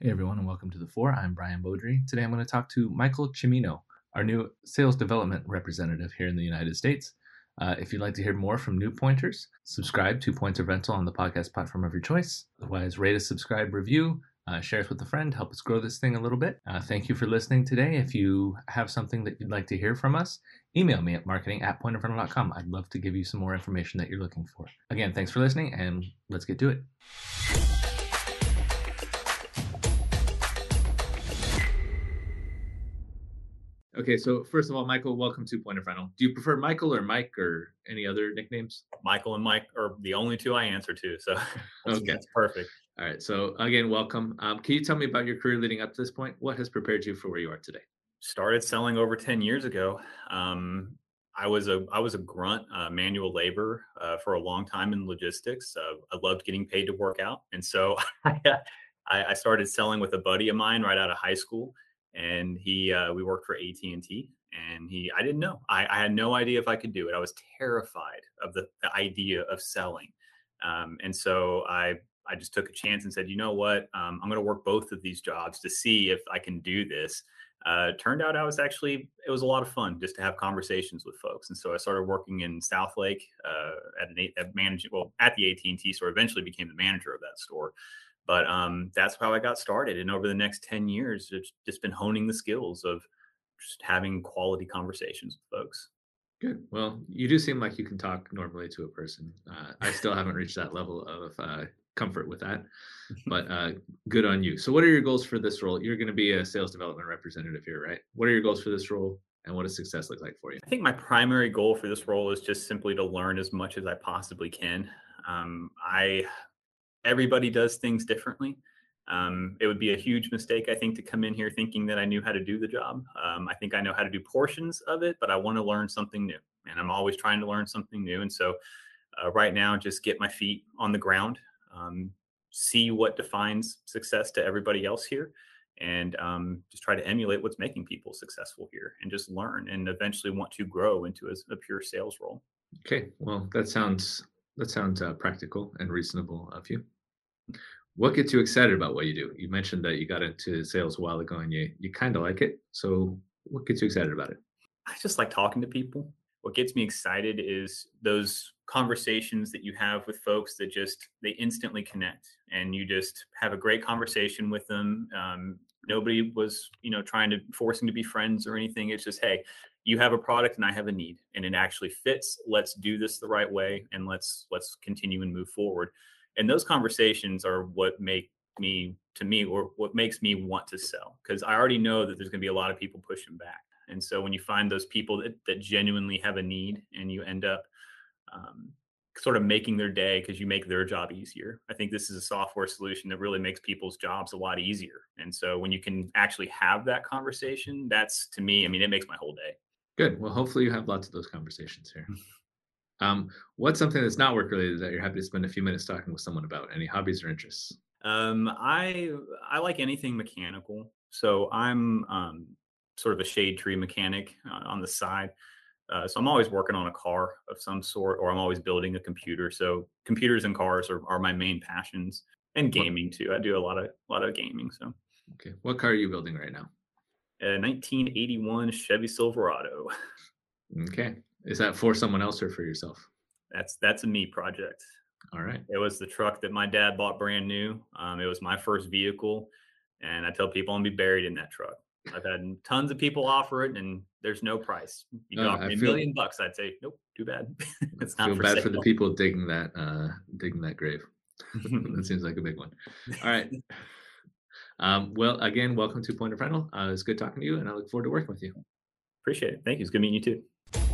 Hey everyone, and welcome to the Four. I'm Brian Beaudry. Today I'm going to talk to Michael Cimino, our new sales development representative here in the United States. Uh, if you'd like to hear more from new pointers, subscribe to Points of Rental on the podcast platform of your choice. Otherwise, rate us, subscribe, review, uh, share us with a friend, help us grow this thing a little bit. Uh, thank you for listening today. If you have something that you'd like to hear from us, email me at marketing at pointofrental.com. I'd love to give you some more information that you're looking for. Again, thanks for listening, and let's get to it. Okay, so first of all, Michael, welcome to Point of Rental. Do you prefer Michael or Mike or any other nicknames? Michael and Mike are the only two I answer to, so that's, Okay. that's perfect. All right, so again, welcome. Um, can you tell me about your career leading up to this point? What has prepared you for where you are today? Started selling over ten years ago. Um, I was a I was a grunt, uh, manual labor uh, for a long time in logistics. Uh, I loved getting paid to work out, and so I, I started selling with a buddy of mine right out of high school. And he uh, we worked for AT and T, and he I didn't know I, I had no idea if I could do it. I was terrified of the, the idea of selling, um, and so I I just took a chance and said, you know what, um, I'm going to work both of these jobs to see if I can do this. Uh, turned out I was actually it was a lot of fun just to have conversations with folks, and so I started working in Southlake uh, at an at managing well at the AT and T store. Eventually became the manager of that store, but um, that's how I got started. And over the next ten years, it's just been honing the skills of just having quality conversations with folks. Good. Well, you do seem like you can talk normally to a person. Uh, I still haven't reached that level of uh, comfort with that, but uh, good on you. So, what are your goals for this role? You're going to be a sales development representative here, right? What are your goals for this role, and what does success look like for you? I think my primary goal for this role is just simply to learn as much as I possibly can. Um, I everybody does things differently. Um, it would be a huge mistake, I think, to come in here thinking that I knew how to do the job. Um, I think I know how to do portions of it, but I want to learn something new, and I'm always trying to learn something new. And so, uh, right now, just get my feet on the ground, um, see what defines success to everybody else here, and um, just try to emulate what's making people successful here, and just learn, and eventually want to grow into a, a pure sales role. Okay. Well, that sounds that sounds uh, practical and reasonable of you. What gets you excited about what you do? You mentioned that you got into sales a while ago, and you you kind of like it. So, what gets you excited about it? I just like talking to people. What gets me excited is those conversations that you have with folks that just they instantly connect, and you just have a great conversation with them. Um, nobody was, you know, trying to forcing to be friends or anything. It's just, hey, you have a product and I have a need, and it actually fits. Let's do this the right way, and let's let's continue and move forward. And those conversations are what make me to me or what makes me want to sell because I already know that there's going to be a lot of people pushing back. And so when you find those people that, that genuinely have a need and you end up um, sort of making their day because you make their job easier. I think this is a software solution that really makes people's jobs a lot easier. And so when you can actually have that conversation, that's to me, I mean, it makes my whole day. Good. Well, hopefully you have lots of those conversations here. Um, what's something that's not work related that you're happy to spend a few minutes talking with someone about? Any hobbies or interests? Um, I I like anything mechanical. So I'm um, sort of a shade tree mechanic uh, on the side. Uh, so I'm always working on a car of some sort, or I'm always building a computer. So computers and cars are, are my main passions, and gaming too. I do a lot of a lot of gaming. So Okay. What car are you building right now? a 1981 Chevy Silverado. Okay. Is that for someone else or for yourself? That's that's a me project. All right. It was the truck that my dad bought brand new. Um, it was my first vehicle, and I tell people I'm gonna be buried in that truck. I've had tons of people offer it, and there's no price. You No, offer me a feel- million bucks, I'd say nope, too bad. it's I not feel for bad sale. for the people digging that uh digging that grave. that seems like a big one. All right. Um, well, again, welcome to Point of Rental. Uh, it's good talking to you, and I look forward to working with you. Appreciate it. Thank you. It's good meeting you too.